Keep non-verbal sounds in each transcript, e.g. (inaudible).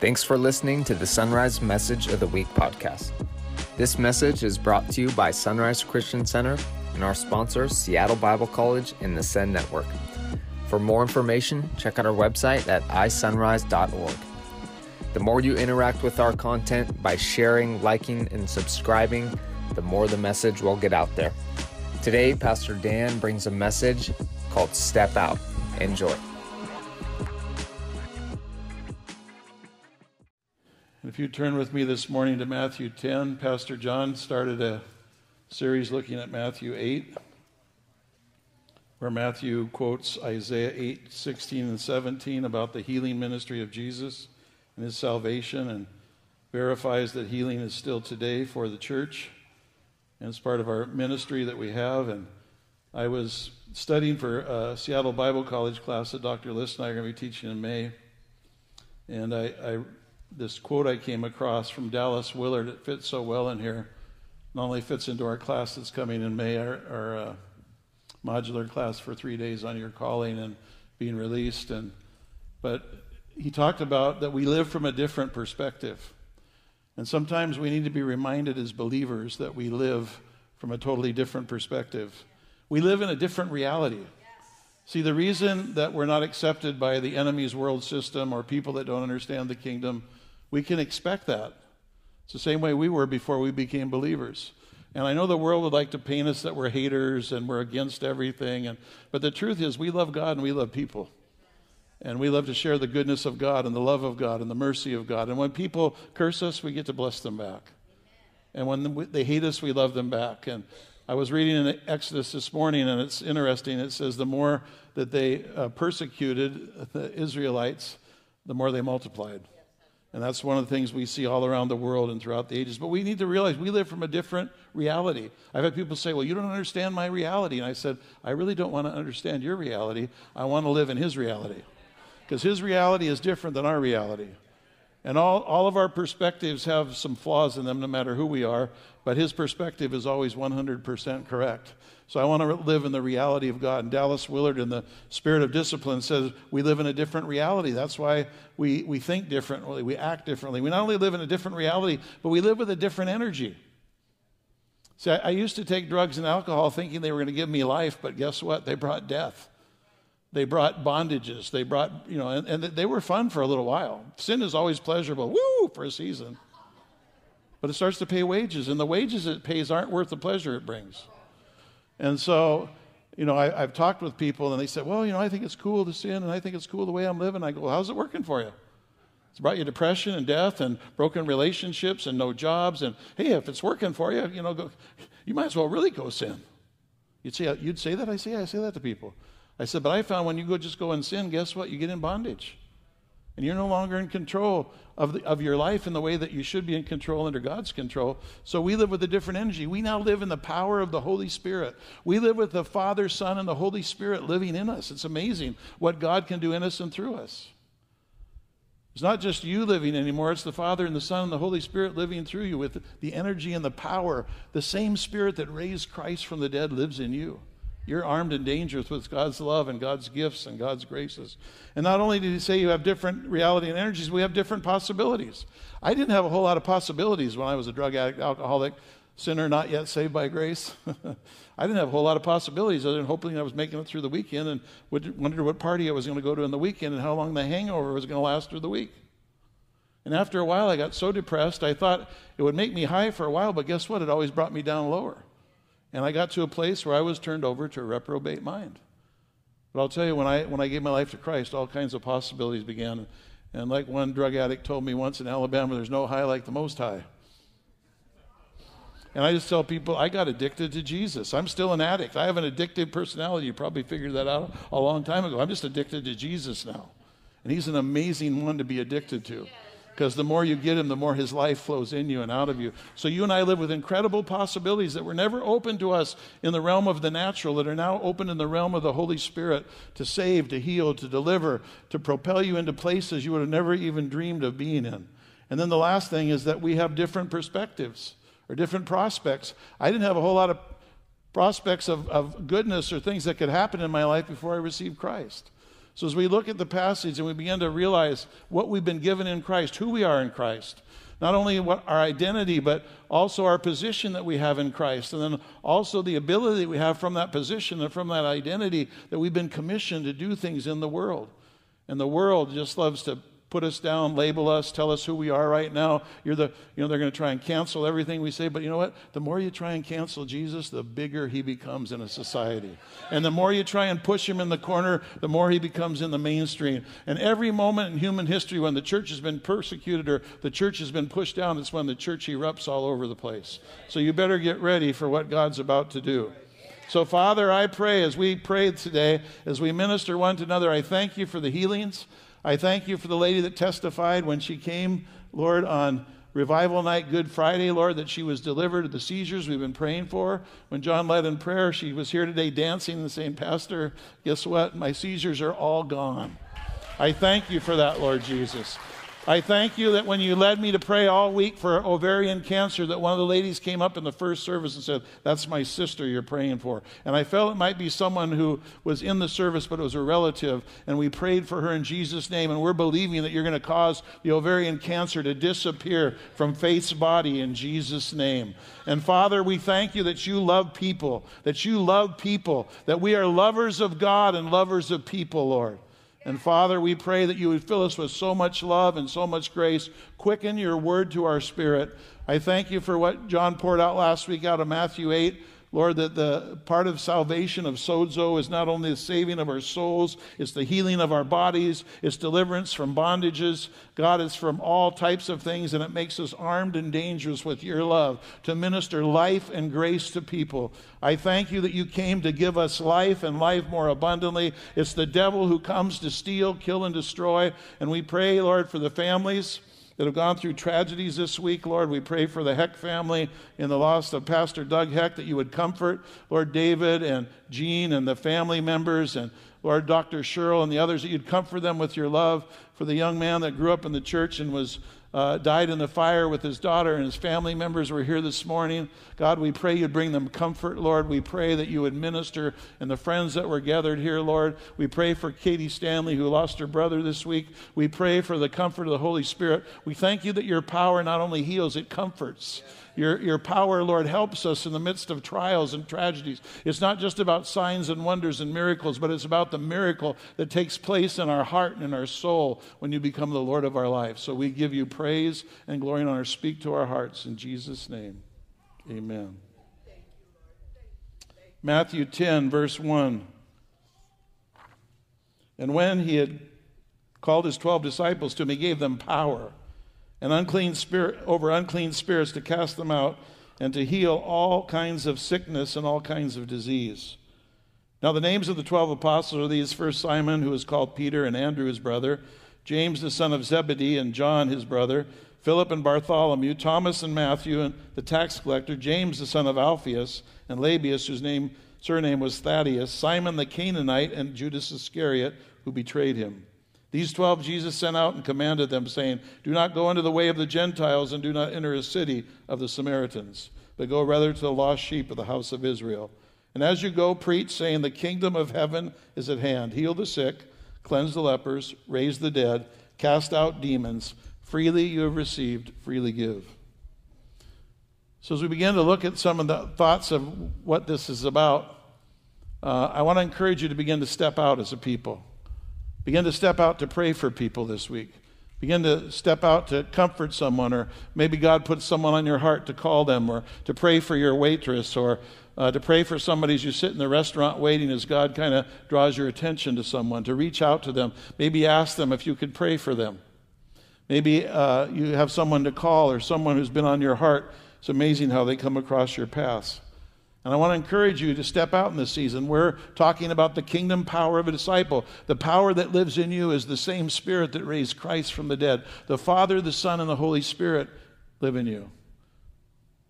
Thanks for listening to the Sunrise Message of the Week podcast. This message is brought to you by Sunrise Christian Center and our sponsor, Seattle Bible College and the Send Network. For more information, check out our website at isunrise.org. The more you interact with our content by sharing, liking, and subscribing, the more the message will get out there. Today, Pastor Dan brings a message called Step Out. Enjoy. You turn with me this morning to Matthew 10, Pastor John started a series looking at Matthew 8, where Matthew quotes Isaiah 8, 16, and 17 about the healing ministry of Jesus and his salvation and verifies that healing is still today for the church. And it's part of our ministry that we have. And I was studying for a Seattle Bible College class that Dr. List and I are going to be teaching in May. And I, I this quote I came across from Dallas Willard. It fits so well in here. Not only fits into our class that's coming in May, our, our uh, modular class for three days on your calling and being released, and but he talked about that we live from a different perspective, and sometimes we need to be reminded as believers that we live from a totally different perspective. We live in a different reality. See, the reason that we're not accepted by the enemy's world system or people that don't understand the kingdom we can expect that. It's the same way we were before we became believers. And I know the world would like to paint us that we're haters and we're against everything. And, but the truth is, we love God and we love people. And we love to share the goodness of God and the love of God and the mercy of God. And when people curse us, we get to bless them back. And when they hate us, we love them back. And I was reading in Exodus this morning, and it's interesting. It says the more that they uh, persecuted the Israelites, the more they multiplied. And that's one of the things we see all around the world and throughout the ages. But we need to realize we live from a different reality. I've had people say, Well, you don't understand my reality. And I said, I really don't want to understand your reality. I want to live in his reality. Because his reality is different than our reality. And all, all of our perspectives have some flaws in them, no matter who we are, but his perspective is always 100% correct. So I want to live in the reality of God. And Dallas Willard, in the spirit of discipline, says we live in a different reality. That's why we, we think differently, we act differently. We not only live in a different reality, but we live with a different energy. See, I, I used to take drugs and alcohol thinking they were going to give me life, but guess what? They brought death. They brought bondages. They brought, you know, and, and they were fun for a little while. Sin is always pleasurable, woo, for a season. But it starts to pay wages, and the wages it pays aren't worth the pleasure it brings. And so, you know, I, have talked with people and they said, well, you know, I think it's cool to sin and I think it's cool the way I'm living. I go, well, how's it working for you? It's brought you depression and death and broken relationships and no jobs. And hey, if it's working for you, you know, go, you might as well really go sin. You'd say, you'd say that? I say, I say that to people. I said, but I found when you go just go and sin, guess what? You get in bondage. And you're no longer in control of, the, of your life in the way that you should be in control under God's control. So we live with a different energy. We now live in the power of the Holy Spirit. We live with the Father, Son, and the Holy Spirit living in us. It's amazing what God can do in us and through us. It's not just you living anymore, it's the Father and the Son and the Holy Spirit living through you with the energy and the power. The same Spirit that raised Christ from the dead lives in you. You're armed and dangerous with God's love and God's gifts and God's graces. And not only did he say you have different reality and energies, we have different possibilities. I didn't have a whole lot of possibilities when I was a drug addict, alcoholic, sinner, not yet saved by grace. (laughs) I didn't have a whole lot of possibilities other than hoping I was making it through the weekend and would wonder what party I was going to go to in the weekend and how long the hangover was going to last through the week. And after a while, I got so depressed, I thought it would make me high for a while, but guess what? It always brought me down lower. And I got to a place where I was turned over to a reprobate mind. But I'll tell you, when I, when I gave my life to Christ, all kinds of possibilities began. And like one drug addict told me once in Alabama, there's no high like the most high. And I just tell people, I got addicted to Jesus. I'm still an addict. I have an addictive personality. You probably figured that out a long time ago. I'm just addicted to Jesus now. And he's an amazing one to be addicted to because the more you get him, the more his life flows in you and out of you. So you and I live with incredible possibilities that were never open to us in the realm of the natural, that are now open in the realm of the Holy Spirit to save, to heal, to deliver, to propel you into places you would have never even dreamed of being in. And then the last thing is that we have different perspectives or different prospects. I didn't have a whole lot of prospects of, of goodness or things that could happen in my life before I received Christ. So, as we look at the passage and we begin to realize what we've been given in Christ, who we are in Christ, not only what our identity, but also our position that we have in Christ, and then also the ability we have from that position and from that identity that we've been commissioned to do things in the world. And the world just loves to put us down, label us, tell us who we are right now. You're the, you know, they're going to try and cancel everything we say. But you know what? The more you try and cancel Jesus, the bigger he becomes in a society. And the more you try and push him in the corner, the more he becomes in the mainstream. And every moment in human history when the church has been persecuted or the church has been pushed down, it's when the church erupts all over the place. So you better get ready for what God's about to do. So, Father, I pray as we pray today, as we minister one to another, I thank you for the healings. I thank you for the lady that testified when she came, Lord, on revival night, Good Friday, Lord, that she was delivered of the seizures we've been praying for. When John led in prayer, she was here today dancing and saying, Pastor, guess what? My seizures are all gone. I thank you for that, Lord Jesus. I thank you that when you led me to pray all week for ovarian cancer, that one of the ladies came up in the first service and said, That's my sister you're praying for. And I felt it might be someone who was in the service, but it was a relative. And we prayed for her in Jesus' name. And we're believing that you're going to cause the ovarian cancer to disappear from Faith's body in Jesus' name. And Father, we thank you that you love people, that you love people, that we are lovers of God and lovers of people, Lord. And Father, we pray that you would fill us with so much love and so much grace. Quicken your word to our spirit. I thank you for what John poured out last week out of Matthew 8 Lord, that the part of salvation of sozo is not only the saving of our souls, it's the healing of our bodies, it's deliverance from bondages. God, is from all types of things, and it makes us armed and dangerous with your love to minister life and grace to people. I thank you that you came to give us life and life more abundantly. It's the devil who comes to steal, kill, and destroy. And we pray, Lord, for the families that have gone through tragedies this week, Lord. We pray for the Heck family in the loss of Pastor Doug Heck, that you would comfort, Lord David and Jean and the family members, and Lord Dr. Sherrill and the others, that you'd comfort them with your love for the young man that grew up in the church and was uh, died in the fire with his daughter and his family members were here this morning. God, we pray you'd bring them comfort, Lord. We pray that you would minister and the friends that were gathered here, Lord. We pray for Katie Stanley, who lost her brother this week. We pray for the comfort of the Holy Spirit. We thank you that your power not only heals, it comforts. Your, your power, Lord, helps us in the midst of trials and tragedies. It's not just about signs and wonders and miracles, but it's about the miracle that takes place in our heart and in our soul when you become the Lord of our life. So we give you praise and glory and honor. Speak to our hearts in Jesus' name. Amen. Matthew 10, verse 1. And when he had called his 12 disciples to him, he gave them power and unclean spirit over unclean spirits to cast them out and to heal all kinds of sickness and all kinds of disease. Now the names of the 12 apostles are these first Simon who is called Peter and Andrew his brother, James the son of Zebedee and John his brother, Philip and Bartholomew, Thomas and Matthew and the tax collector, James the son of Alphaeus and Lebbaeus whose name surname was Thaddeus, Simon the Canaanite and Judas Iscariot who betrayed him. These twelve Jesus sent out and commanded them, saying, Do not go into the way of the Gentiles, and do not enter a city of the Samaritans, but go rather to the lost sheep of the house of Israel. And as you go, preach, saying, The kingdom of heaven is at hand. Heal the sick, cleanse the lepers, raise the dead, cast out demons. Freely you have received, freely give. So, as we begin to look at some of the thoughts of what this is about, uh, I want to encourage you to begin to step out as a people. Begin to step out to pray for people this week. Begin to step out to comfort someone, or maybe God puts someone on your heart to call them, or to pray for your waitress, or uh, to pray for somebody as you sit in the restaurant waiting as God kind of draws your attention to someone, to reach out to them. Maybe ask them if you could pray for them. Maybe uh, you have someone to call or someone who's been on your heart. It's amazing how they come across your paths. And I want to encourage you to step out in this season. We're talking about the kingdom power of a disciple. The power that lives in you is the same spirit that raised Christ from the dead. The Father, the Son, and the Holy Spirit live in you.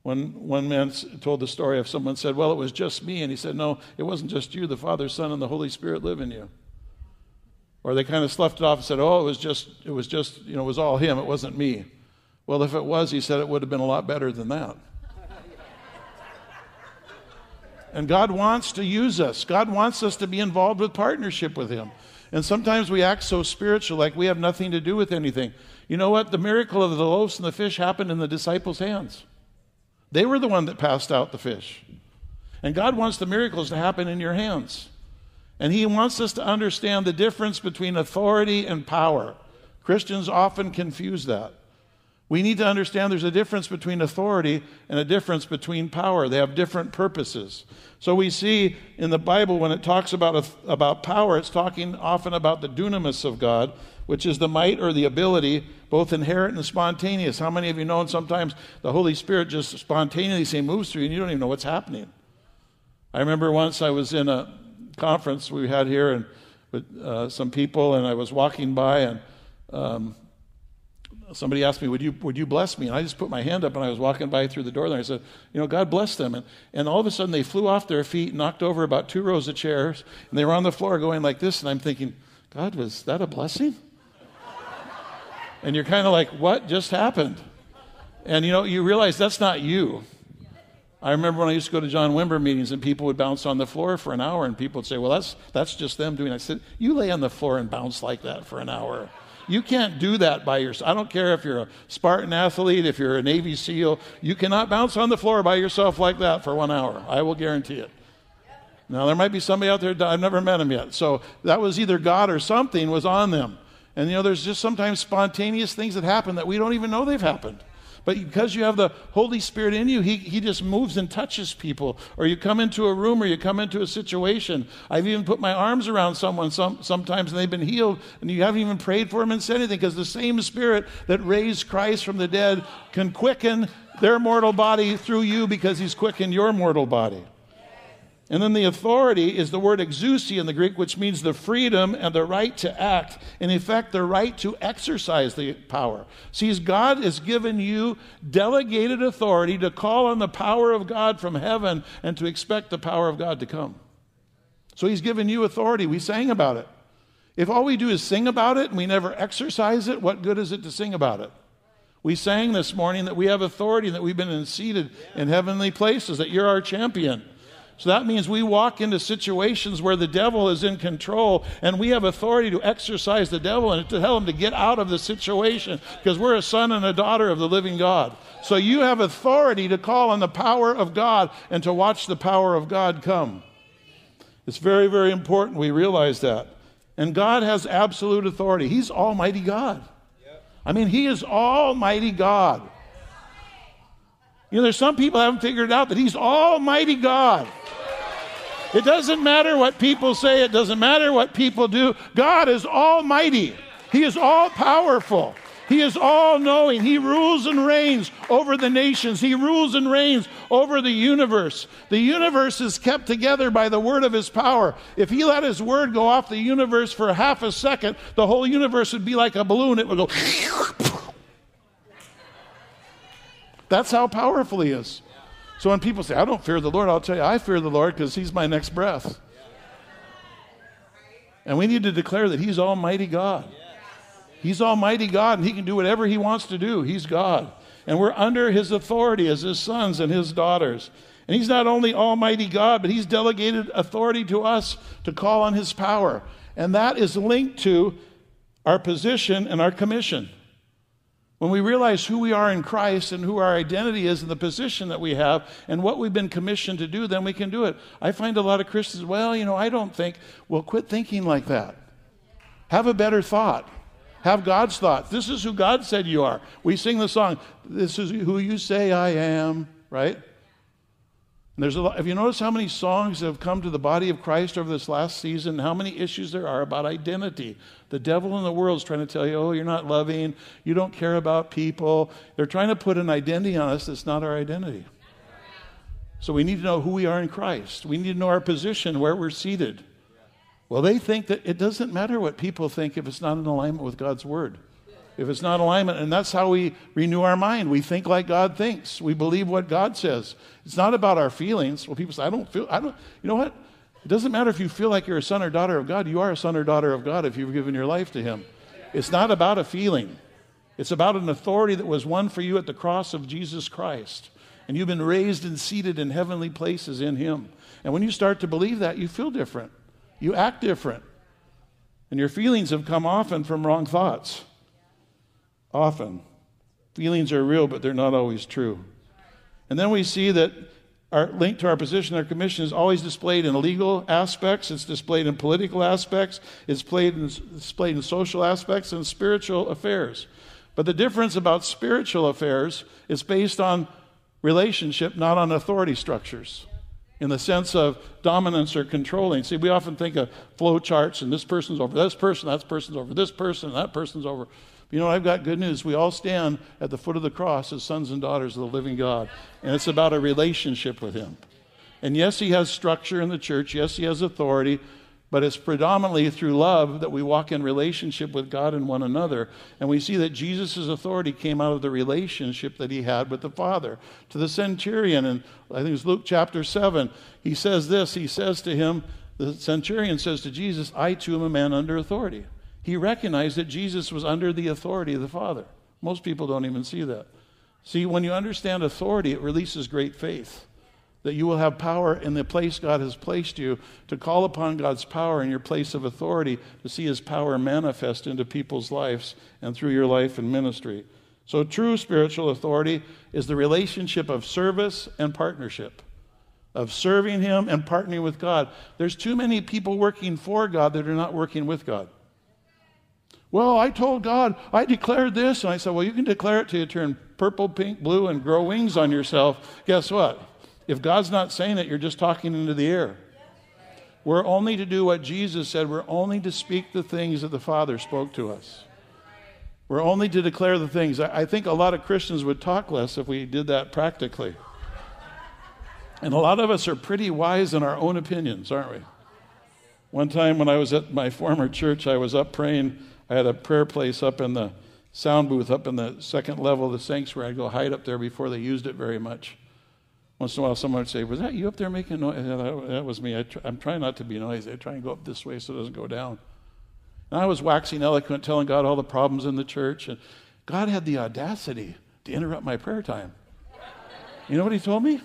One, one man told the story of someone said, Well, it was just me. And he said, No, it wasn't just you. The Father, Son, and the Holy Spirit live in you. Or they kind of sloughed it off and said, Oh, it was just, it was just, you know, it was all him. It wasn't me. Well, if it was, he said it would have been a lot better than that. And God wants to use us. God wants us to be involved with partnership with Him. And sometimes we act so spiritual, like we have nothing to do with anything. You know what? The miracle of the loaves and the fish happened in the disciples' hands. They were the one that passed out the fish. And God wants the miracles to happen in your hands. And He wants us to understand the difference between authority and power. Christians often confuse that. We need to understand there's a difference between authority and a difference between power. They have different purposes. So we see in the Bible when it talks about, about power, it's talking often about the dunamis of God, which is the might or the ability, both inherent and spontaneous. How many of you know sometimes the Holy Spirit just spontaneously moves through you and you don't even know what's happening? I remember once I was in a conference we had here and with uh, some people, and I was walking by and um, somebody asked me, would you, would you bless me? And I just put my hand up and I was walking by through the door there. I said, You know, God bless them. And, and all of a sudden they flew off their feet, knocked over about two rows of chairs, and they were on the floor going like this. And I'm thinking, God, was that a blessing? and you're kind of like, What just happened? And you know, you realize that's not you. I remember when I used to go to John Wimber meetings and people would bounce on the floor for an hour and people would say, Well, that's, that's just them doing it. I said, You lay on the floor and bounce like that for an hour. You can't do that by yourself. I don't care if you're a Spartan athlete, if you're a Navy SEAL, you cannot bounce on the floor by yourself like that for one hour. I will guarantee it. Now, there might be somebody out there, I've never met him yet. So that was either God or something was on them. And you know, there's just sometimes spontaneous things that happen that we don't even know they've happened. But because you have the Holy Spirit in you, he, he just moves and touches people. Or you come into a room or you come into a situation. I've even put my arms around someone some, sometimes and they've been healed, and you haven't even prayed for them and said anything because the same Spirit that raised Christ from the dead can quicken their mortal body through you because he's quickened your mortal body. And then the authority is the word exousia in the Greek, which means the freedom and the right to act. In effect, the right to exercise the power. See, God has given you delegated authority to call on the power of God from heaven and to expect the power of God to come. So He's given you authority. We sang about it. If all we do is sing about it and we never exercise it, what good is it to sing about it? We sang this morning that we have authority, and that we've been seated in heavenly places, that you're our champion. So that means we walk into situations where the devil is in control and we have authority to exercise the devil and to tell him to get out of the situation because we're a son and a daughter of the living God. So you have authority to call on the power of God and to watch the power of God come. It's very, very important we realize that. And God has absolute authority. He's Almighty God. I mean, He is Almighty God. You know, there's some people haven't figured out that He's Almighty God. It doesn't matter what people say, it doesn't matter what people do. God is Almighty, He is all powerful. He is all knowing. He rules and reigns over the nations. He rules and reigns over the universe. The universe is kept together by the word of his power. If he let his word go off the universe for half a second, the whole universe would be like a balloon. It would go. (laughs) That's how powerful he is. So when people say, I don't fear the Lord, I'll tell you, I fear the Lord because he's my next breath. And we need to declare that he's Almighty God. He's Almighty God and he can do whatever he wants to do. He's God. And we're under his authority as his sons and his daughters. And he's not only Almighty God, but he's delegated authority to us to call on his power. And that is linked to our position and our commission. When we realize who we are in Christ and who our identity is and the position that we have and what we've been commissioned to do, then we can do it. I find a lot of Christians, well, you know, I don't think. Well, quit thinking like that. Have a better thought. Have God's thought. This is who God said you are. We sing the song, This is who you say I am, right? And there's a lot, have you noticed how many songs have come to the body of Christ over this last season? How many issues there are about identity? The devil in the world is trying to tell you, oh, you're not loving, you don't care about people. They're trying to put an identity on us that's not our identity. So we need to know who we are in Christ. We need to know our position, where we're seated. Well, they think that it doesn't matter what people think if it's not in alignment with God's word if it's not alignment. And that's how we renew our mind. We think like God thinks. We believe what God says. It's not about our feelings. Well, people say, I don't feel, I don't, you know what? It doesn't matter if you feel like you're a son or daughter of God. You are a son or daughter of God if you've given your life to Him. It's not about a feeling, it's about an authority that was won for you at the cross of Jesus Christ. And you've been raised and seated in heavenly places in Him. And when you start to believe that, you feel different, you act different. And your feelings have come often from wrong thoughts. Often. Feelings are real, but they're not always true. And then we see that our link to our position, our commission is always displayed in legal aspects, it's displayed in political aspects, it's in, displayed in social aspects, and spiritual affairs. But the difference about spiritual affairs is based on relationship, not on authority structures in the sense of dominance or controlling. See, we often think of flow charts and this person's over this person, that person's over this person, that person's over. You know, I've got good news. We all stand at the foot of the cross as sons and daughters of the living God, and it's about a relationship with Him. And yes, He has structure in the church, yes, He has authority, but it's predominantly through love that we walk in relationship with God and one another. And we see that Jesus' authority came out of the relationship that he had with the Father. To the centurion, and I think it's Luke chapter 7, he says this He says to him, the centurion says to Jesus, I too am a man under authority. He recognized that Jesus was under the authority of the Father. Most people don't even see that. See, when you understand authority, it releases great faith that you will have power in the place God has placed you to call upon God's power in your place of authority to see his power manifest into people's lives and through your life and ministry. So, true spiritual authority is the relationship of service and partnership, of serving him and partnering with God. There's too many people working for God that are not working with God. Well, I told God, I declared this. And I said, Well, you can declare it till you turn purple, pink, blue, and grow wings on yourself. Guess what? If God's not saying it, you're just talking into the air. We're only to do what Jesus said. We're only to speak the things that the Father spoke to us. We're only to declare the things. I think a lot of Christians would talk less if we did that practically. And a lot of us are pretty wise in our own opinions, aren't we? One time when I was at my former church, I was up praying. I had a prayer place up in the sound booth, up in the second level of the sanctuary. I'd go hide up there before they used it very much. Once in a while, someone would say, Was that you up there making noise? That, that was me. I am trying not to be noisy. I try and go up this way so it doesn't go down. And I was waxing eloquent, telling God all the problems in the church. And God had the audacity to interrupt my prayer time. You know what He told me?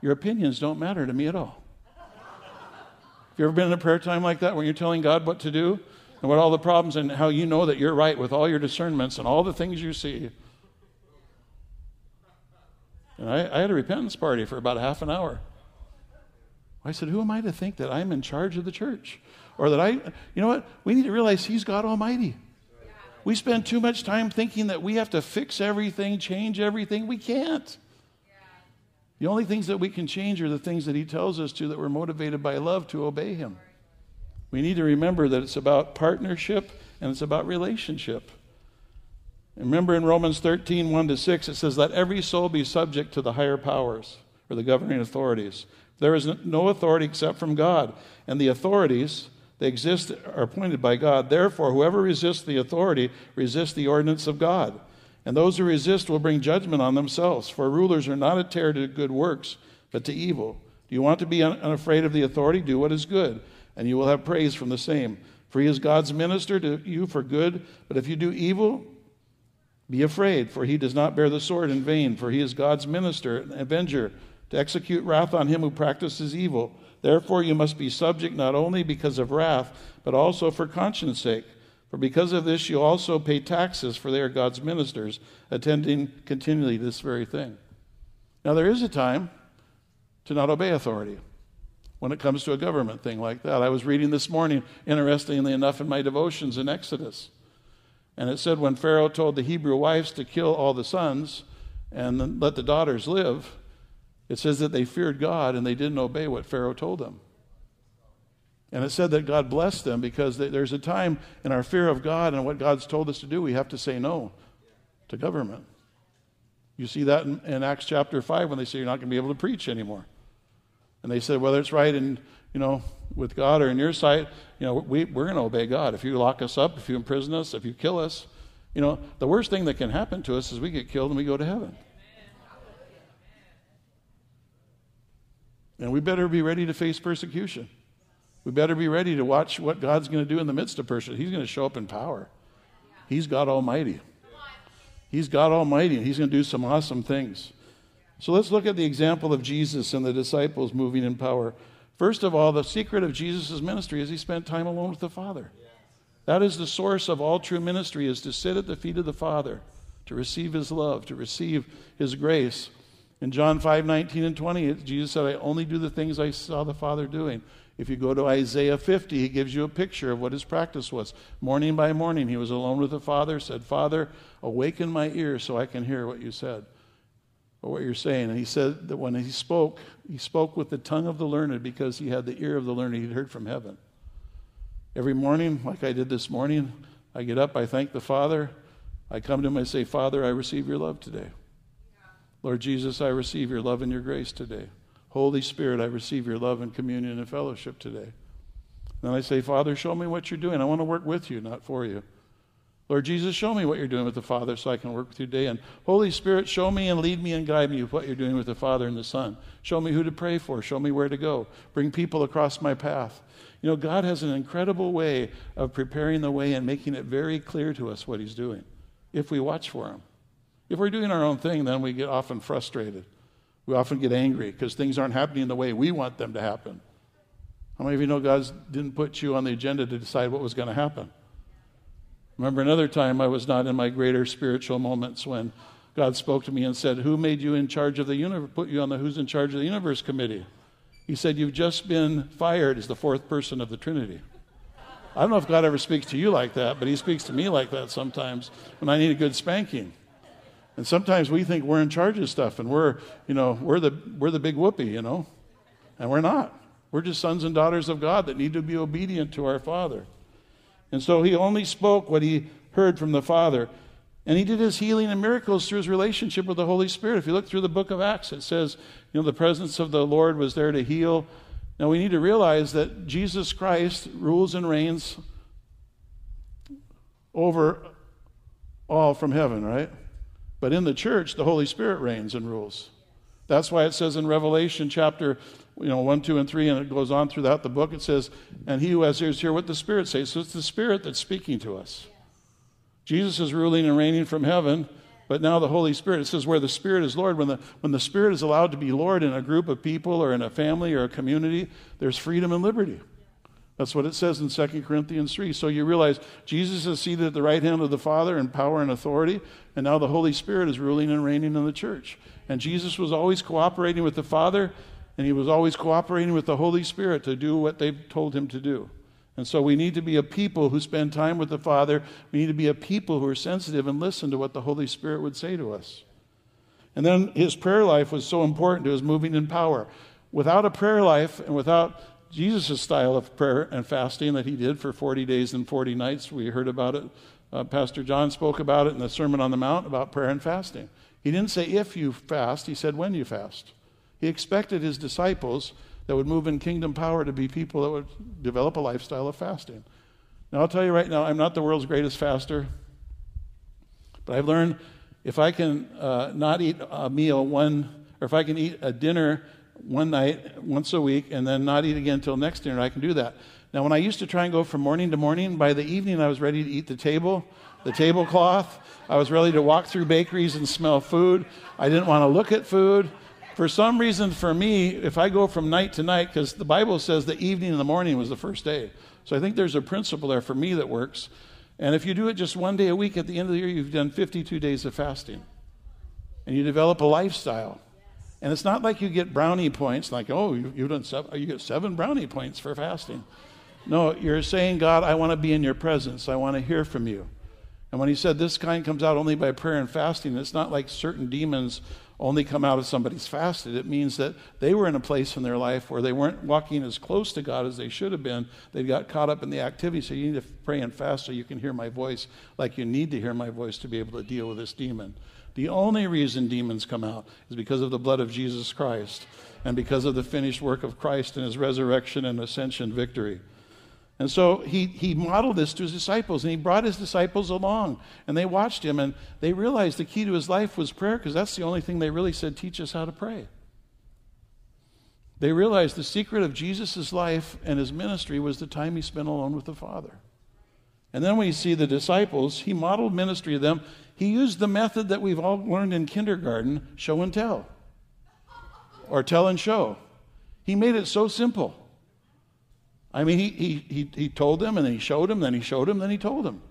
Your opinions don't matter to me at all. Have you ever been in a prayer time like that where you're telling God what to do and what all the problems and how you know that you're right with all your discernments and all the things you see? And I, I had a repentance party for about half an hour. I said, Who am I to think that I'm in charge of the church? Or that I, you know what? We need to realize He's God Almighty. We spend too much time thinking that we have to fix everything, change everything. We can't. The only things that we can change are the things that He tells us to that we're motivated by love to obey Him. We need to remember that it's about partnership and it's about relationship. Remember in Romans 13, 1 to 6, it says, Let every soul be subject to the higher powers or the governing authorities. There is no authority except from God, and the authorities, they exist, are appointed by God. Therefore, whoever resists the authority resists the ordinance of God. And those who resist will bring judgment on themselves, for rulers are not a terror to good works, but to evil. Do you want to be unafraid of the authority? Do what is good, and you will have praise from the same. For he is God's minister to you for good, but if you do evil, be afraid, for he does not bear the sword in vain, for he is God's minister, and avenger, to execute wrath on him who practices evil. Therefore, you must be subject not only because of wrath, but also for conscience sake. For because of this, you also pay taxes, for they are God's ministers, attending continually this very thing. Now, there is a time to not obey authority when it comes to a government thing like that. I was reading this morning, interestingly enough, in my devotions in Exodus. And it said when Pharaoh told the Hebrew wives to kill all the sons and let the daughters live, it says that they feared God and they didn't obey what Pharaoh told them. And it said that God blessed them because there's a time in our fear of God and what God's told us to do, we have to say no to government. You see that in, in Acts chapter 5 when they say you're not going to be able to preach anymore. And they said, whether it's right in, you know, with God or in your sight, you know, we, we're going to obey God. If you lock us up, if you imprison us, if you kill us, you know, the worst thing that can happen to us is we get killed and we go to heaven. And we better be ready to face persecution. We better be ready to watch what God's going to do in the midst of persecution. He's going to show up in power. He's God Almighty. He's God Almighty, and He's going to do some awesome things. So let's look at the example of Jesus and the disciples moving in power. First of all, the secret of Jesus' ministry is he spent time alone with the Father. That is the source of all true ministry is to sit at the feet of the Father, to receive his love, to receive his grace. In John 5, 19 and 20, Jesus said, I only do the things I saw the Father doing. If you go to Isaiah 50, he gives you a picture of what his practice was. Morning by morning, he was alone with the Father, said, Father, awaken my ear so I can hear what you said or what you're saying. And he said that when he spoke, he spoke with the tongue of the learned because he had the ear of the learned. He'd heard from heaven. Every morning, like I did this morning, I get up, I thank the Father. I come to him, I say, Father, I receive your love today. Lord Jesus, I receive your love and your grace today. Holy Spirit, I receive your love and communion and fellowship today. Then I say, Father, show me what you're doing. I want to work with you, not for you. Lord Jesus, show me what you're doing with the Father so I can work with you today. And Holy Spirit, show me and lead me and guide me with what you're doing with the Father and the Son. Show me who to pray for. Show me where to go. Bring people across my path. You know, God has an incredible way of preparing the way and making it very clear to us what He's doing if we watch for Him. If we're doing our own thing, then we get often frustrated. We often get angry because things aren't happening the way we want them to happen. How many of you know God didn't put you on the agenda to decide what was going to happen? Remember another time I was not in my greater spiritual moments when God spoke to me and said, Who made you in charge of the universe, put you on the Who's in Charge of the Universe committee? He said, You've just been fired as the fourth person of the Trinity. I don't know if God ever speaks to you like that, but He speaks to me like that sometimes when I need a good spanking. And sometimes we think we're in charge of stuff and we're, you know, we're the, we're the big whoopee, you know, and we're not. We're just sons and daughters of God that need to be obedient to our Father. And so he only spoke what he heard from the Father. And he did his healing and miracles through his relationship with the Holy Spirit. If you look through the book of Acts, it says, you know, the presence of the Lord was there to heal. Now we need to realize that Jesus Christ rules and reigns over all from heaven, right? But in the church, the Holy Spirit reigns and rules. That's why it says in Revelation chapter you know, 1, 2, and 3, and it goes on throughout the book. It says, And he who has ears hear what the Spirit says. So it's the Spirit that's speaking to us. Jesus is ruling and reigning from heaven, but now the Holy Spirit, it says, where the Spirit is Lord, when the, when the Spirit is allowed to be Lord in a group of people or in a family or a community, there's freedom and liberty. That's what it says in 2 Corinthians 3. So you realize Jesus is seated at the right hand of the Father in power and authority, and now the Holy Spirit is ruling and reigning in the church. And Jesus was always cooperating with the Father and he was always cooperating with the Holy Spirit to do what they told him to do. And so we need to be a people who spend time with the Father. We need to be a people who are sensitive and listen to what the Holy Spirit would say to us. And then his prayer life was so important to his moving in power. Without a prayer life and without Jesus' style of prayer and fasting that he did for 40 days and 40 nights, we heard about it. Uh, Pastor John spoke about it in the Sermon on the Mount about prayer and fasting. He didn't say if you fast, he said when you fast. He expected his disciples that would move in kingdom power to be people that would develop a lifestyle of fasting. Now, I'll tell you right now, I'm not the world's greatest faster, but I've learned if I can uh, not eat a meal one, or if I can eat a dinner one night, once a week, and then not eat again until next dinner, I can do that. Now, when I used to try and go from morning to morning, by the evening I was ready to eat the table, the tablecloth. I was ready to walk through bakeries and smell food. I didn't want to look at food for some reason, for me, if I go from night to night, because the Bible says the evening and the morning was the first day. So I think there's a principle there for me that works. And if you do it just one day a week at the end of the year, you've done 52 days of fasting. And you develop a lifestyle. And it's not like you get brownie points, like, oh, you've done seven, you get seven brownie points for fasting. No, you're saying, God, I want to be in your presence. I want to hear from you. And when he said this kind comes out only by prayer and fasting, it's not like certain demons only come out of somebody's fasted. It means that they were in a place in their life where they weren't walking as close to God as they should have been. They got caught up in the activity. So you need to pray and fast so you can hear my voice like you need to hear my voice to be able to deal with this demon. The only reason demons come out is because of the blood of Jesus Christ and because of the finished work of Christ and his resurrection and ascension victory. And so he, he modeled this to his disciples, and he brought his disciples along, and they watched him, and they realized the key to his life was prayer, because that's the only thing they really said, teach us how to pray. They realized the secret of Jesus' life and his ministry was the time he spent alone with the Father. And then we see the disciples, he modeled ministry to them. He used the method that we've all learned in kindergarten show and tell, or tell and show. He made it so simple. I mean, he, he, he, he told them, and then he showed them, then he showed them, then he told them.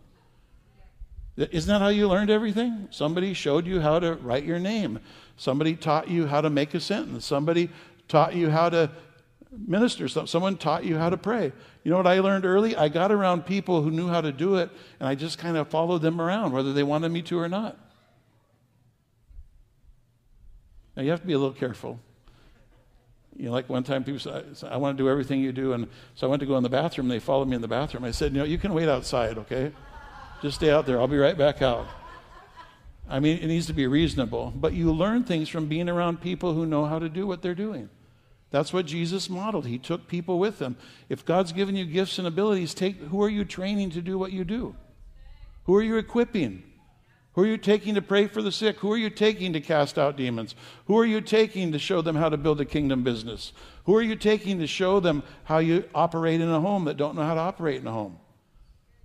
Isn't that how you learned everything? Somebody showed you how to write your name. Somebody taught you how to make a sentence. Somebody taught you how to minister. Someone taught you how to pray. You know what I learned early? I got around people who knew how to do it, and I just kind of followed them around, whether they wanted me to or not. Now, you have to be a little careful. You know, like one time people said, I want to do everything you do. And so I went to go in the bathroom. They followed me in the bathroom. I said, You know, you can wait outside, okay? Just stay out there. I'll be right back out. I mean, it needs to be reasonable. But you learn things from being around people who know how to do what they're doing. That's what Jesus modeled. He took people with him. If God's given you gifts and abilities, take who are you training to do what you do? Who are you equipping? Who are you taking to pray for the sick? Who are you taking to cast out demons? Who are you taking to show them how to build a kingdom business? Who are you taking to show them how you operate in a home that don't know how to operate in a home?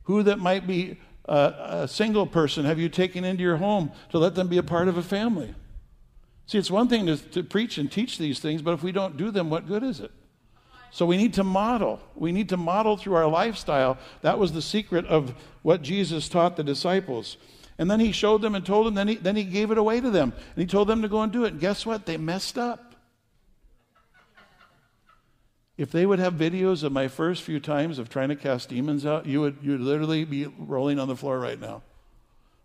Who that might be a, a single person have you taken into your home to let them be a part of a family? See, it's one thing to, to preach and teach these things, but if we don't do them, what good is it? So we need to model. We need to model through our lifestyle. That was the secret of what Jesus taught the disciples. And then he showed them and told them, then he, then he gave it away to them. And he told them to go and do it. And guess what? They messed up. If they would have videos of my first few times of trying to cast demons out, you would you'd literally be rolling on the floor right now.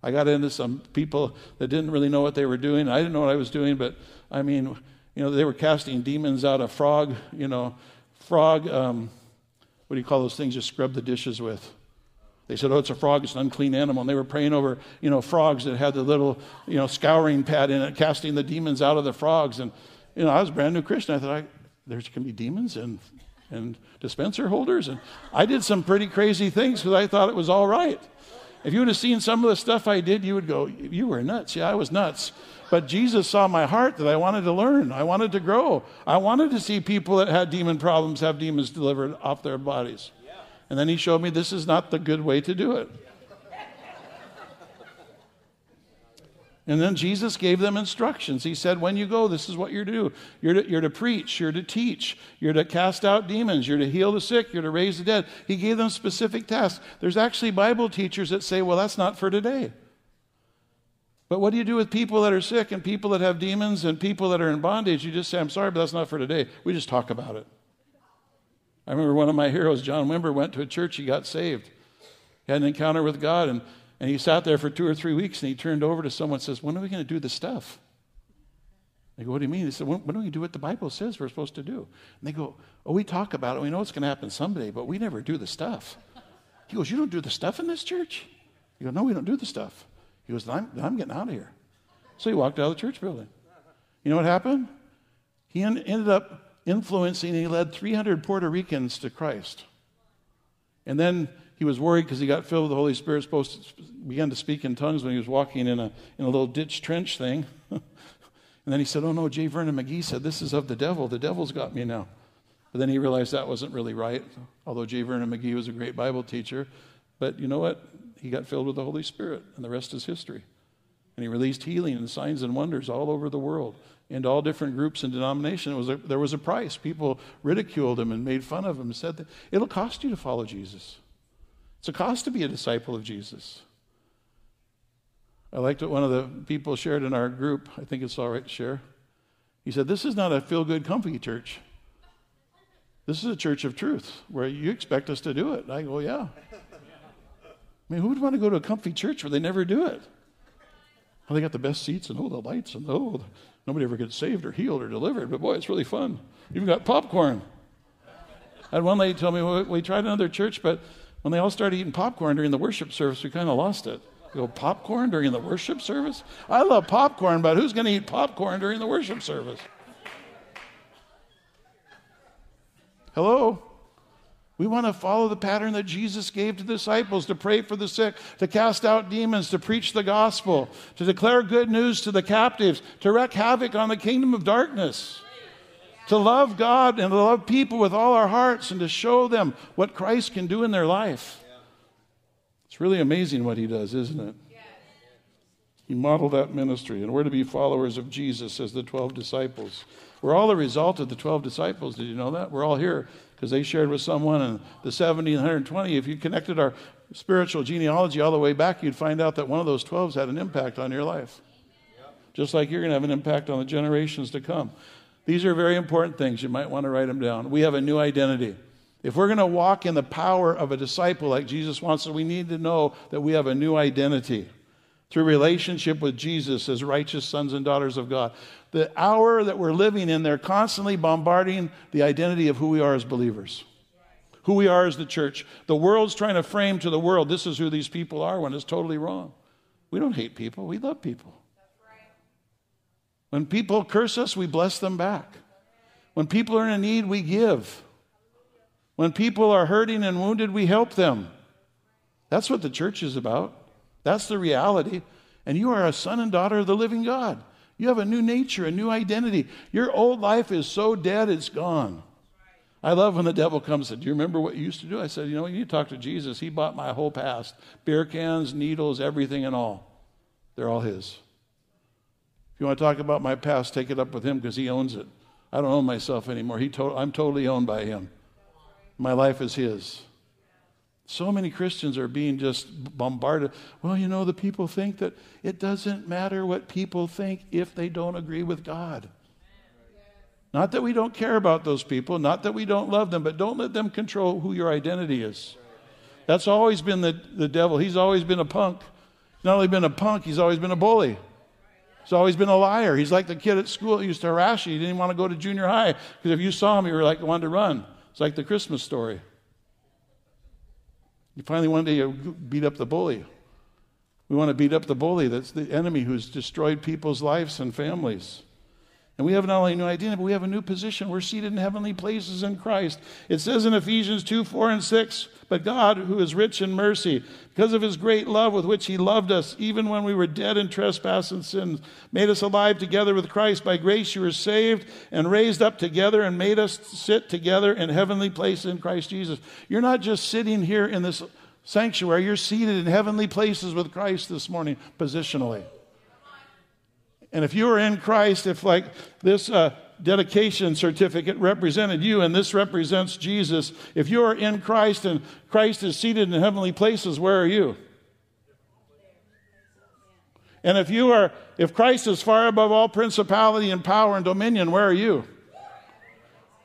I got into some people that didn't really know what they were doing. I didn't know what I was doing, but I mean, you know, they were casting demons out of frog, you know, frog, um, what do you call those things you scrub the dishes with? They said, oh, it's a frog, it's an unclean animal. And they were praying over, you know, frogs that had the little, you know, scouring pad in it, casting the demons out of the frogs. And, you know, I was a brand new Christian. I thought, I, there's going to be demons and, and dispenser holders. And I did some pretty crazy things because I thought it was all right. If you would have seen some of the stuff I did, you would go, You were nuts. Yeah, I was nuts. But Jesus saw my heart that I wanted to learn. I wanted to grow. I wanted to see people that had demon problems have demons delivered off their bodies. And then he showed me this is not the good way to do it. And then Jesus gave them instructions. He said, When you go, this is what you're to do. You're to, you're to preach, you're to teach, you're to cast out demons, you're to heal the sick, you're to raise the dead. He gave them specific tasks. There's actually Bible teachers that say, Well, that's not for today. But what do you do with people that are sick and people that have demons and people that are in bondage? You just say, I'm sorry, but that's not for today. We just talk about it. I remember one of my heroes, John Wimber, went to a church, he got saved. He had an encounter with God, and and he sat there for two or three weeks and he turned over to someone and says, When are we going to do the stuff? They go, What do you mean? He said, when, when do we do what the Bible says we're supposed to do? And they go, Oh, we talk about it. We know it's going to happen someday, but we never do the stuff. He goes, You don't do the stuff in this church? You go, No, we don't do the stuff. He goes, I'm, I'm getting out of here. So he walked out of the church building. You know what happened? He en- ended up influencing, he led 300 Puerto Ricans to Christ. And then he was worried because he got filled with the Holy Spirit, supposed to began to speak in tongues when he was walking in a, in a little ditch trench thing. (laughs) and then he said, Oh no, J. Vernon McGee said, This is of the devil. The devil's got me now. But then he realized that wasn't really right, although J. Vernon McGee was a great Bible teacher. But you know what? He got filled with the Holy Spirit, and the rest is history. And he released healing and signs and wonders all over the world into all different groups and denominations. There was a price. People ridiculed him and made fun of him and said that it'll cost you to follow Jesus. It's a cost to be a disciple of Jesus. I liked what one of the people shared in our group. I think it's all right to share. He said, This is not a feel good, comfy church. This is a church of truth where you expect us to do it. I go, Yeah. I mean, who would want to go to a comfy church where they never do it? Oh, they got the best seats and oh, the lights and oh, nobody ever gets saved or healed or delivered. But boy, it's really fun. You've got popcorn. I had one lady tell me, well, we tried another church, but when they all started eating popcorn during the worship service, we kind of lost it. You go, popcorn during the worship service? I love popcorn, but who's going to eat popcorn during the worship service? Hello? We want to follow the pattern that Jesus gave to the disciples to pray for the sick, to cast out demons, to preach the gospel, to declare good news to the captives, to wreak havoc on the kingdom of darkness to love God and to love people with all our hearts and to show them what Christ can do in their life. It's really amazing what he does, isn't it? He modeled that ministry, and we're to be followers of Jesus as the 12 disciples. We're all the result of the 12 disciples. Did you know that? We're all here because they shared with someone, and the 70 and 120. If you connected our spiritual genealogy all the way back, you'd find out that one of those 12s had an impact on your life. Just like you're going to have an impact on the generations to come. These are very important things. You might want to write them down. We have a new identity. If we're going to walk in the power of a disciple like Jesus wants us, we need to know that we have a new identity through relationship with Jesus as righteous sons and daughters of God. The hour that we're living in, they're constantly bombarding the identity of who we are as believers, who we are as the church. The world's trying to frame to the world this is who these people are when it's totally wrong. We don't hate people, we love people. When people curse us, we bless them back. When people are in need, we give. When people are hurting and wounded, we help them. That's what the church is about. That's the reality. And you are a son and daughter of the living God. You have a new nature, a new identity. Your old life is so dead, it's gone. I love when the devil comes and Do you remember what you used to do? I said, You know, you need to talk to Jesus. He bought my whole past beer cans, needles, everything, and all. They're all his. If you want to talk about my past, take it up with him because he owns it. I don't own myself anymore. He to- I'm totally owned by him. My life is his. So many Christians are being just bombarded. Well, you know, the people think that it doesn't matter what people think if they don't agree with God. Not that we don't care about those people, not that we don't love them, but don't let them control who your identity is. That's always been the, the devil. He's always been a punk. He's not only been a punk, he's always been a bully. He's always been a liar. He's like the kid at school that used to harass you. He didn't want to go to junior high because if you saw him, you were like wanted to run. It's like the Christmas story. You finally one day you beat up the bully. We want to beat up the bully. That's the enemy who's destroyed people's lives and families. And we have not only a new identity, but we have a new position. We're seated in heavenly places in Christ. It says in Ephesians 2 4 and 6, But God, who is rich in mercy, because of his great love with which he loved us, even when we were dead in trespass and sins, made us alive together with Christ. By grace you were saved and raised up together and made us sit together in heavenly places in Christ Jesus. You're not just sitting here in this sanctuary, you're seated in heavenly places with Christ this morning, positionally. And if you are in Christ, if like this uh, dedication certificate represented you and this represents Jesus, if you are in Christ and Christ is seated in heavenly places, where are you? And if you are, if Christ is far above all principality and power and dominion, where are you?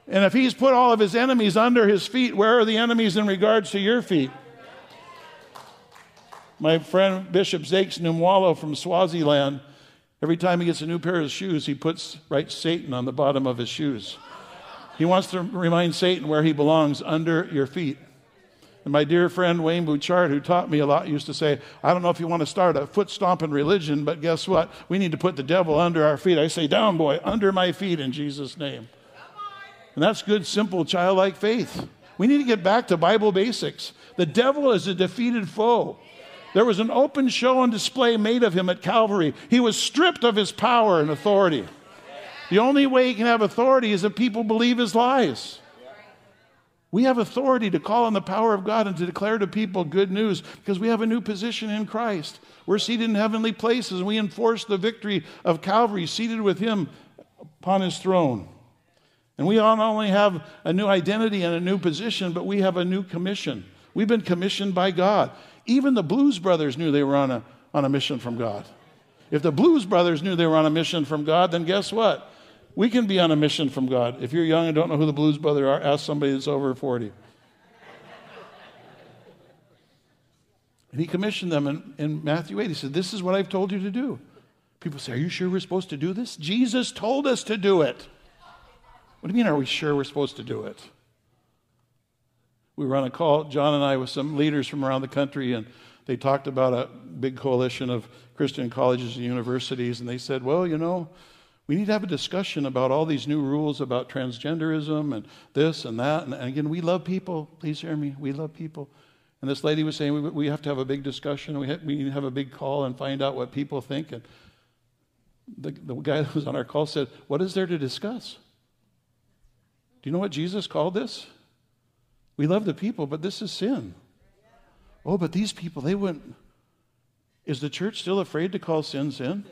And if he's put all of his enemies under his feet, where are the enemies in regards to your feet? My friend Bishop Zakes Numwalo from Swaziland Every time he gets a new pair of shoes, he puts right Satan on the bottom of his shoes. He wants to remind Satan where he belongs under your feet. And my dear friend Wayne Bouchard, who taught me a lot, used to say, I don't know if you want to start a foot stomping religion, but guess what? We need to put the devil under our feet. I say, down, boy, under my feet in Jesus' name. And that's good, simple, childlike faith. We need to get back to Bible basics. The devil is a defeated foe. There was an open show and display made of him at Calvary. He was stripped of his power and authority. The only way he can have authority is if people believe his lies. We have authority to call on the power of God and to declare to people good news because we have a new position in Christ. We're seated in heavenly places and we enforce the victory of Calvary, seated with him upon his throne. And we not only have a new identity and a new position, but we have a new commission. We've been commissioned by God. Even the Blues Brothers knew they were on a, on a mission from God. If the Blues Brothers knew they were on a mission from God, then guess what? We can be on a mission from God. If you're young and don't know who the Blues Brothers are, ask somebody that's over 40. And he commissioned them in, in Matthew 8. He said, This is what I've told you to do. People say, Are you sure we're supposed to do this? Jesus told us to do it. What do you mean, are we sure we're supposed to do it? We were on a call, John and I, with some leaders from around the country, and they talked about a big coalition of Christian colleges and universities, and they said, well, you know, we need to have a discussion about all these new rules about transgenderism and this and that. And, again, we love people. Please hear me. We love people. And this lady was saying, we, we have to have a big discussion. We, have, we need to have a big call and find out what people think. And the, the guy (laughs) that was on our call said, What is there to discuss? Do you know what Jesus called this? We love the people, but this is sin. Oh, but these people, they wouldn't. Is the church still afraid to call sin sin?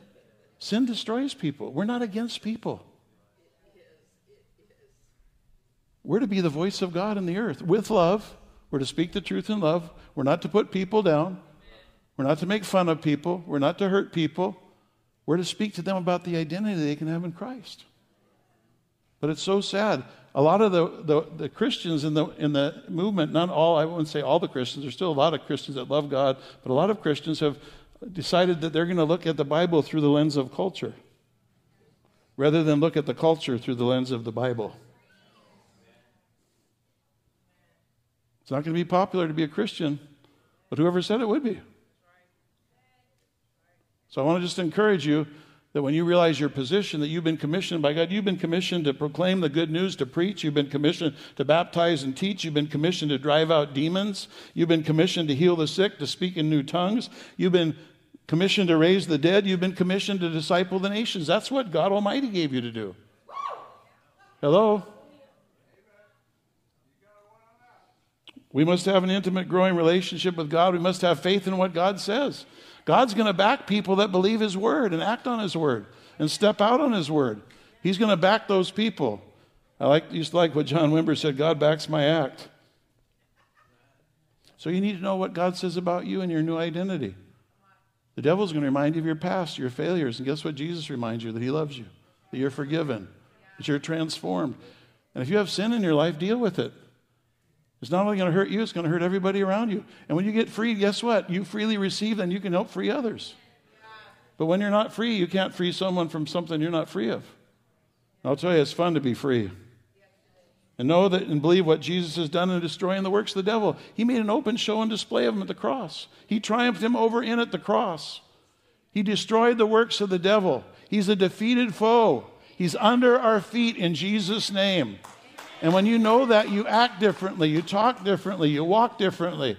Sin destroys people. We're not against people. We're to be the voice of God in the earth with love. We're to speak the truth in love. We're not to put people down. We're not to make fun of people. We're not to hurt people. We're to speak to them about the identity they can have in Christ. But it's so sad. A lot of the, the, the, Christians in the, in the movement, not all, I wouldn't say all the Christians, there's still a lot of Christians that love God, but a lot of Christians have decided that they're going to look at the Bible through the lens of culture rather than look at the culture through the lens of the Bible. It's not going to be popular to be a Christian, but whoever said it would be. So I want to just encourage you that when you realize your position, that you've been commissioned by God, you've been commissioned to proclaim the good news, to preach, you've been commissioned to baptize and teach, you've been commissioned to drive out demons, you've been commissioned to heal the sick, to speak in new tongues, you've been commissioned to raise the dead, you've been commissioned to disciple the nations. That's what God Almighty gave you to do. Hello? We must have an intimate, growing relationship with God. We must have faith in what God says. God's going to back people that believe His word and act on His word and step out on His word. He's going to back those people. I like, used to like what John Wimber said God backs my act. So you need to know what God says about you and your new identity. The devil's going to remind you of your past, your failures. And guess what Jesus reminds you? That He loves you, that you're forgiven, that you're transformed. And if you have sin in your life, deal with it. It's not only going to hurt you, it's going to hurt everybody around you. And when you get free, guess what? You freely receive, then you can help free others. But when you're not free, you can't free someone from something you're not free of. I'll tell you, it's fun to be free. And know that and believe what Jesus has done in destroying the works of the devil. He made an open show and display of him at the cross. He triumphed him over in at the cross. He destroyed the works of the devil. He's a defeated foe. He's under our feet in Jesus' name. And when you know that, you act differently, you talk differently, you walk differently,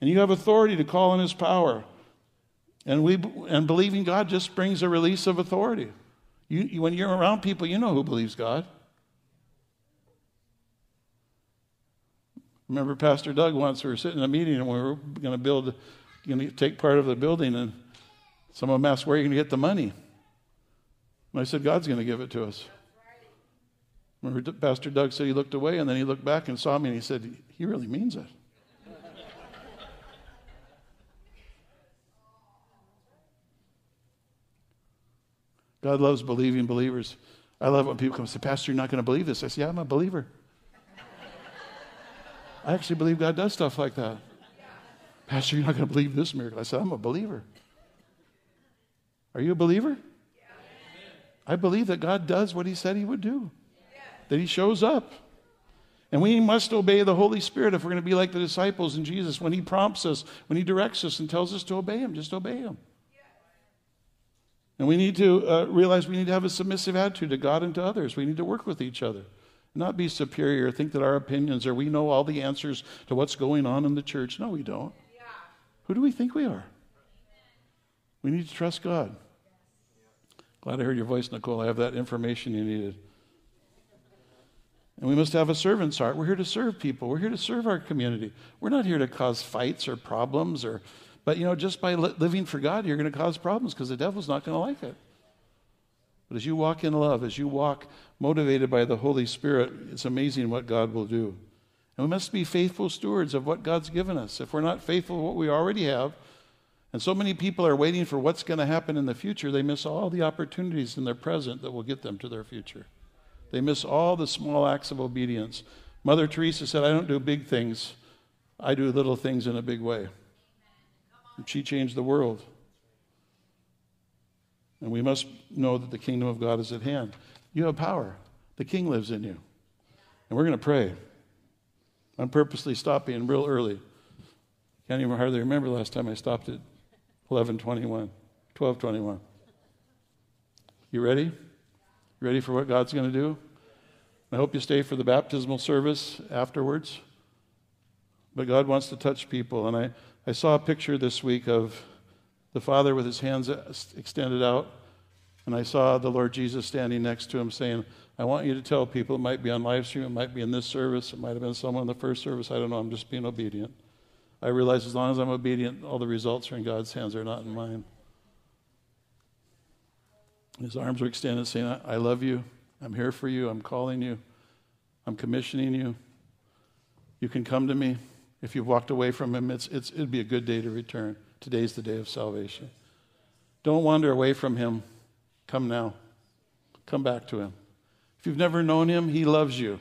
and you have authority to call on His power. And, we, and believing God just brings a release of authority. You, you, when you're around people, you know who believes God. Remember, Pastor Doug once, we were sitting in a meeting and we were going to build, going to take part of the building, and someone asked, Where are you going to get the money? And I said, God's going to give it to us. Remember, Pastor Doug said he looked away and then he looked back and saw me and he said, He really means it. God loves believing believers. I love when people come and say, Pastor, you're not going to believe this. I say, Yeah, I'm a believer. I actually believe God does stuff like that. Pastor, you're not going to believe this miracle. I said, I'm a believer. Are you a believer? I believe that God does what he said he would do that he shows up. And we must obey the Holy Spirit if we're going to be like the disciples in Jesus. When he prompts us, when he directs us and tells us to obey him, just obey him. And we need to uh, realize we need to have a submissive attitude to God and to others. We need to work with each other, not be superior, think that our opinions are, we know all the answers to what's going on in the church. No, we don't. Who do we think we are? We need to trust God. Glad I heard your voice, Nicole. I have that information you needed. And we must have a servant's heart. We're here to serve people. We're here to serve our community. We're not here to cause fights or problems or but you know just by li- living for God you're going to cause problems because the devil's not going to like it. But as you walk in love, as you walk motivated by the Holy Spirit, it's amazing what God will do. And we must be faithful stewards of what God's given us. If we're not faithful to what we already have, and so many people are waiting for what's going to happen in the future, they miss all the opportunities in their present that will get them to their future. They miss all the small acts of obedience. Mother Teresa said, I don't do big things, I do little things in a big way. And she changed the world. And we must know that the kingdom of God is at hand. You have power, the king lives in you. And we're going to pray. I'm purposely stopping real early. Can't even hardly remember last time I stopped at 11:21, 12:21. You ready? Ready for what God's going to do? I hope you stay for the baptismal service afterwards. But God wants to touch people. And I, I saw a picture this week of the Father with his hands uh, extended out. And I saw the Lord Jesus standing next to him saying, I want you to tell people, it might be on live stream, it might be in this service, it might have been someone in the first service, I don't know, I'm just being obedient. I realize as long as I'm obedient, all the results are in God's hands, they're not in mine. His arms were extended, saying, I love you. I'm here for you. I'm calling you. I'm commissioning you. You can come to me. If you've walked away from him, it's, it's, it'd be a good day to return. Today's the day of salvation. Don't wander away from him. Come now. Come back to him. If you've never known him, he loves you.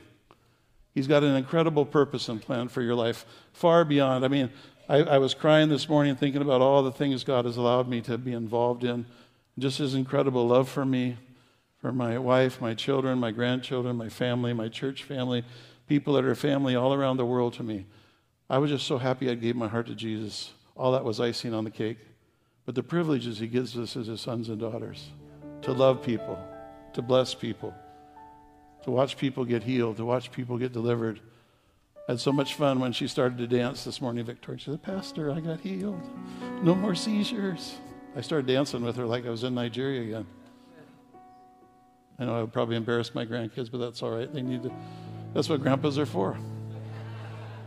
He's got an incredible purpose and plan for your life, far beyond. I mean, I, I was crying this morning thinking about all the things God has allowed me to be involved in. Just his incredible love for me, for my wife, my children, my grandchildren, my family, my church family, people that are family all around the world to me. I was just so happy I gave my heart to Jesus. All that was icing on the cake. But the privileges he gives us as his sons and daughters to love people, to bless people, to watch people get healed, to watch people get delivered. I had so much fun when she started to dance this morning, Victoria. She said, Pastor, I got healed. No more seizures. I started dancing with her like I was in Nigeria again. I know I would probably embarrass my grandkids, but that's all right. They need to, that's what grandpas are for.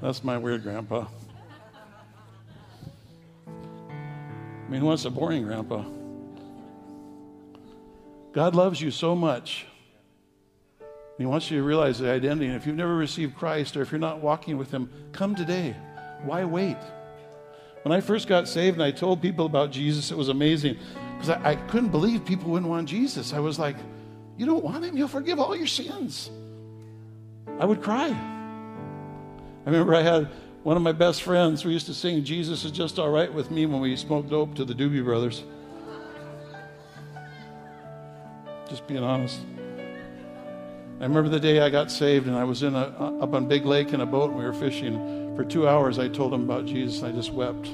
That's my weird grandpa. I mean, who wants a boring grandpa? God loves you so much. He wants you to realize the identity. And if you've never received Christ or if you're not walking with Him, come today. Why wait? When I first got saved and I told people about Jesus, it was amazing because I, I couldn't believe people wouldn't want Jesus. I was like, You don't want Him? He'll forgive all your sins. I would cry. I remember I had one of my best friends, we used to sing Jesus is just all right with me when we smoked dope to the Doobie Brothers. Just being honest. I remember the day I got saved and I was in a, up on Big Lake in a boat and we were fishing. For two hours, I told him about Jesus and I just wept.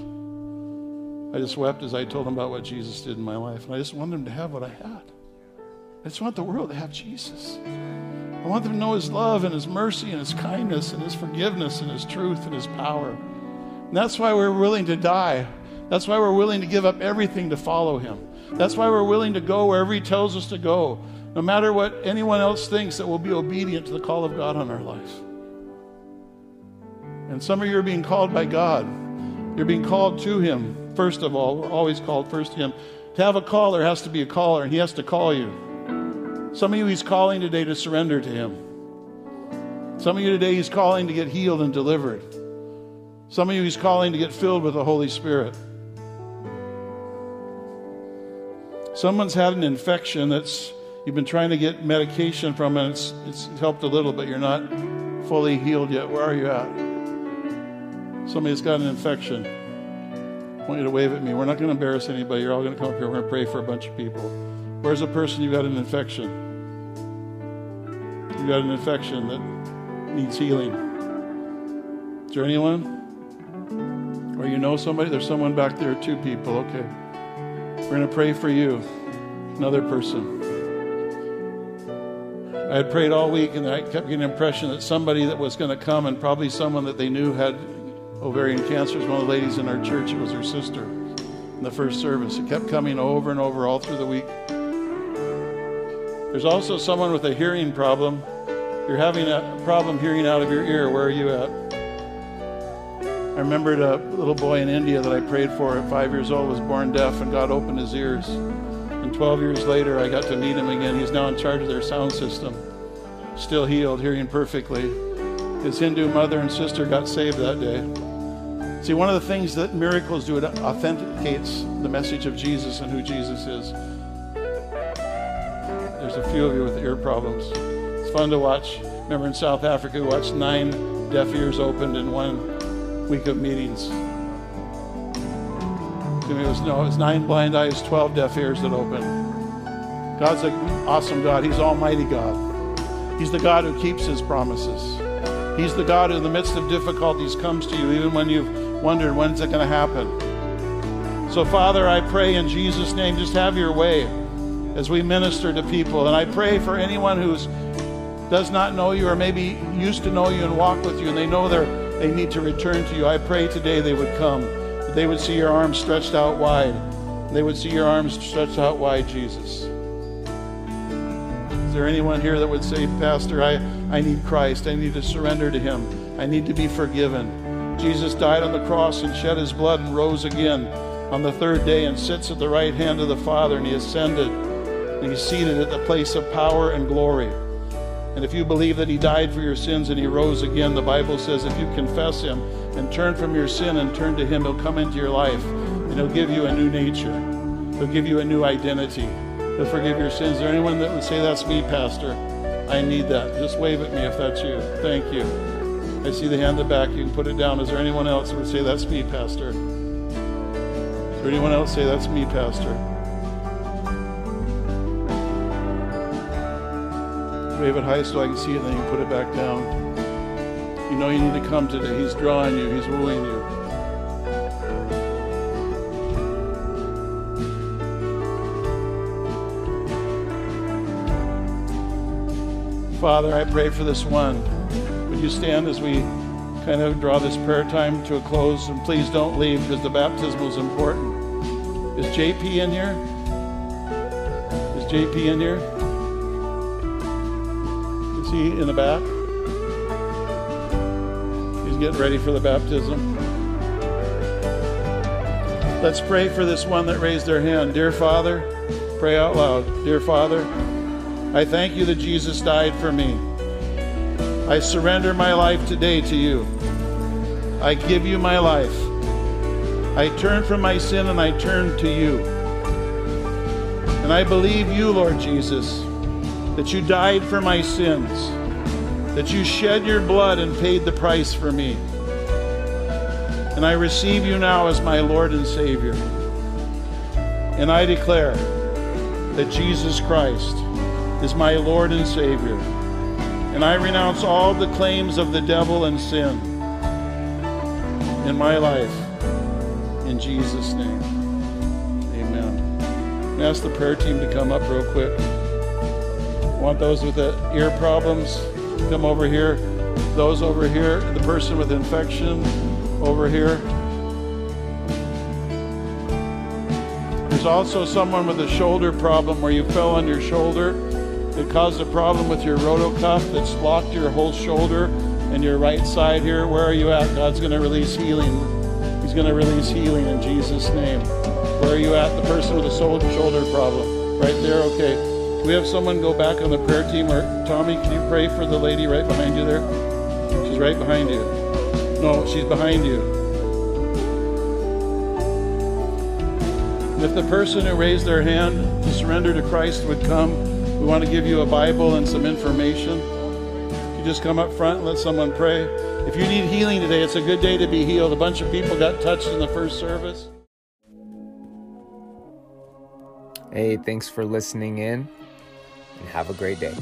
I just wept as I told him about what Jesus did in my life. And I just wanted him to have what I had. I just want the world to have Jesus. I want them to know His love and His mercy and His kindness and His forgiveness and His truth and His power. And that's why we're willing to die. That's why we're willing to give up everything to follow Him. That's why we're willing to go wherever He tells us to go, no matter what anyone else thinks, that we'll be obedient to the call of God on our life. And some of you are being called by God. You're being called to Him, first of all. We're always called first to Him. To have a call, there has to be a caller, and He has to call you. Some of you, He's calling today to surrender to Him. Some of you today, He's calling to get healed and delivered. Some of you, He's calling to get filled with the Holy Spirit. Someone's had an infection that's you've been trying to get medication from, and it's, it's helped a little, but you're not fully healed yet. Where are you at? Somebody's got an infection. I want you to wave at me. We're not going to embarrass anybody. You're all going to come up here. We're going to pray for a bunch of people. Where's a person you've got an infection? You've got an infection that needs healing. Is there anyone? Or you know somebody? There's someone back there, two people. Okay. We're going to pray for you. Another person. I had prayed all week and I kept getting the impression that somebody that was going to come and probably someone that they knew had ovarian cancer one of the ladies in our church. It was her sister in the first service. It kept coming over and over all through the week. There's also someone with a hearing problem. You're having a problem hearing out of your ear. Where are you at? I remembered a little boy in India that I prayed for at five years old was born deaf and God opened his ears. And 12 years later, I got to meet him again. He's now in charge of their sound system, still healed, hearing perfectly. His Hindu mother and sister got saved that day. See, one of the things that miracles do, it authenticates the message of Jesus and who Jesus is. There's a few of you with ear problems. It's fun to watch. Remember in South Africa, we watched nine deaf ears opened in one week of meetings. It was no, it was nine blind eyes, twelve deaf ears that opened. God's an awesome God. He's Almighty God. He's the God who keeps His promises. He's the God who, in the midst of difficulties, comes to you, even when you've wondered when's it going to happen. So, Father, I pray in Jesus' name, just have your way as we minister to people. And I pray for anyone who does not know you or maybe used to know you and walk with you and they know they they need to return to you. I pray today they would come. They would see your arms stretched out wide. They would see your arms stretched out wide, Jesus. Is there anyone here that would say, Pastor, I, I need Christ. I need to surrender to Him. I need to be forgiven. Jesus died on the cross and shed his blood and rose again on the third day and sits at the right hand of the Father and he ascended and he's seated at the place of power and glory. And if you believe that he died for your sins and he rose again, the Bible says if you confess him and turn from your sin and turn to him, he'll come into your life and he'll give you a new nature. He'll give you a new identity. He'll forgive your sins. Is there anyone that would say, That's me, Pastor? I need that. Just wave at me if that's you. Thank you. I see the hand in the back. You can put it down. Is there anyone else that would say, That's me, Pastor? Is there anyone else say, That's me, Pastor? Wave it high so I can see it, and then you can put it back down. You know you need to come today. He's drawing you, He's wooing you. Father, I pray for this one. You stand as we kind of draw this prayer time to a close? And please don't leave because the baptismal is important. Is JP in here? Is JP in here? Is he in the back? He's getting ready for the baptism. Let's pray for this one that raised their hand. Dear Father, pray out loud. Dear Father, I thank you that Jesus died for me. I surrender my life today to you. I give you my life. I turn from my sin and I turn to you. And I believe you, Lord Jesus, that you died for my sins, that you shed your blood and paid the price for me. And I receive you now as my Lord and Savior. And I declare that Jesus Christ is my Lord and Savior. And I renounce all the claims of the devil and sin in my life. In Jesus' name. Amen. I ask the prayer team to come up real quick. Want those with ear problems come over here. Those over here, the person with infection over here. There's also someone with a shoulder problem where you fell on your shoulder it caused a problem with your rotocuff that's locked your whole shoulder and your right side here. Where are you at? God's going to release healing. He's going to release healing in Jesus' name. Where are you at? The person with a shoulder problem. Right there? Okay. We have someone go back on the prayer team? Or Tommy, can you pray for the lady right behind you there? She's right behind you. No, she's behind you. If the person who raised their hand to surrender to Christ would come, we want to give you a Bible and some information. You just come up front and let someone pray. If you need healing today, it's a good day to be healed. A bunch of people got touched in the first service. Hey, thanks for listening in and have a great day.